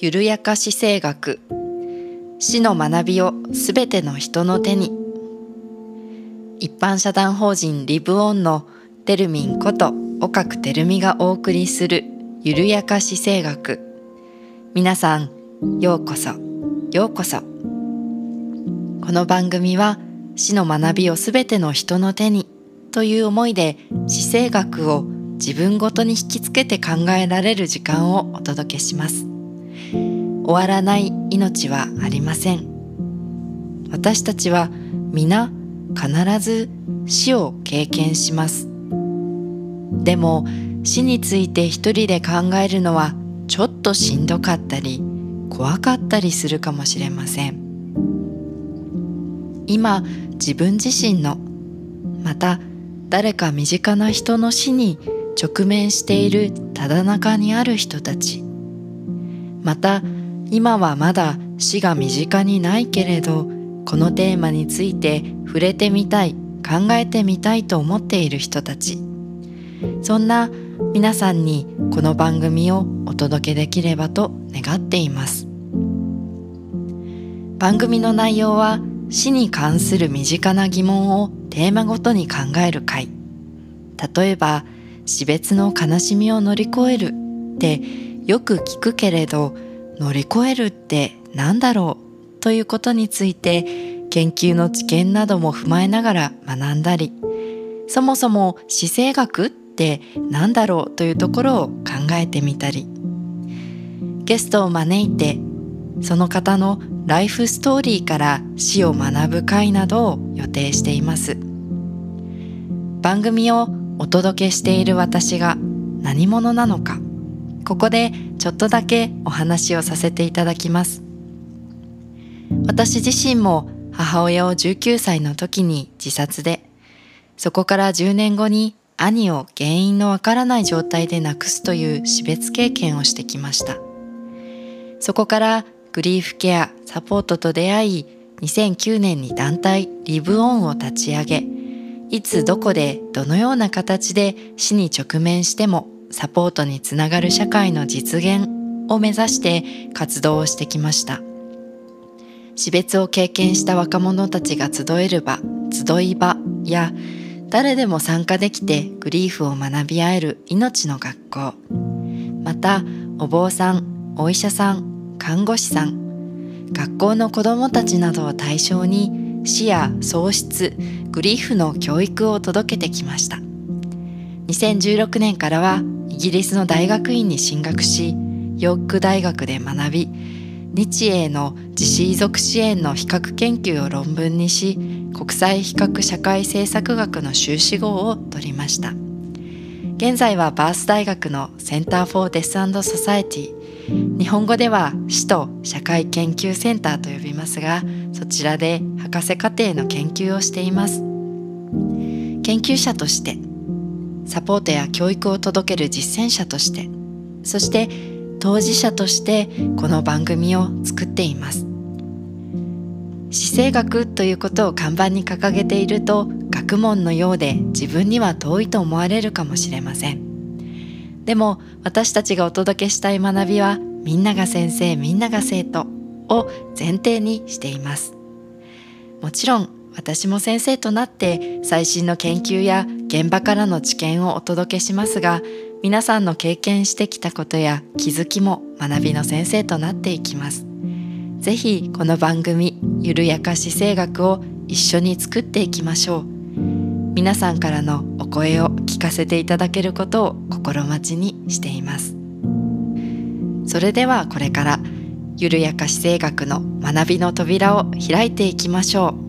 緩やか姿勢学。死の学びをすべての人の手に。一般社団法人リブオンのテルミンこと岡久てるみがお送りする緩やか姿勢学。皆さんようこそ。ようこそ。この番組は死の学びをすべての人の手に。という思いで姿勢学を自分ごとに引きつけて考えられる時間をお届けします。終わらない命はありません。私たちは皆必ず死を経験します。でも死について一人で考えるのはちょっとしんどかったり怖かったりするかもしれません。今自分自身のまた誰か身近な人の死に直面しているただ中にある人たち。また今はまだ死が身近にないけれどこのテーマについて触れてみたい考えてみたいと思っている人たち。そんな皆さんにこの番組をお届けできればと願っています。番組の内容は死に関する身近な疑問をテーマごとに考える回。例えば死別の悲しみを乗り越えるってよく聞くけれど乗り越えるって何だろうということについて研究の知見なども踏まえながら学んだりそもそも姿勢学って何だろうというところを考えてみたりゲストを招いてその方のライフストーリーから死を学ぶ会などを予定しています。番組をお届けしている私が何者なのかここでちょっとだけお話をさせていただきます。私自身も母親を19歳の時に自殺でそこから10年後に兄を原因のわからない状態で亡くすという死別経験をしてきました。そこからグリーフケアサポートと出会い2009年に団体リブオンを立ち上げいつどこでどのような形で死に直面してもサポートにつながる社会の実現を目指して活動をしてきました。死別を経験した若者たちが集える場集い場や誰でも参加できてグリーフを学び合える命の学校。またお坊さんお医者さん看護師さん学校の子どもたちなどを対象に死や喪失グリーフの教育を届けてきました。2016年からはギリスの大学院に進学しヨーク大学で学び日英の自死遺族支援の比較研究を論文にし国際比較社会政策学の修士号を取りました。現在はバース大学の Centre for Death Society。日本語では死と社会研究センターと呼びますがそちらで博士課程の研究をしています。研究者としてサポートや教育を届ける実践者としてそして当事者としてこの番組を作っています。死生学ということを看板に掲げていると学問のようで自分には遠いと思われるかもしれません。でも私たちがお届けしたい学びはみんなが先生みんなが生徒を前提にしています。もちろん私も先生となって最新の研究や現場からの知見をお届けしますが皆さんの経験してきたことや気づきも学びの先生となっていきます。是非この番組緩やか姿勢学を一緒に作っていきましょう。皆さんからのお声を聞かせていただけることを心待ちにしています。それではこれから緩やか姿勢学の学びの扉を開いていきましょう。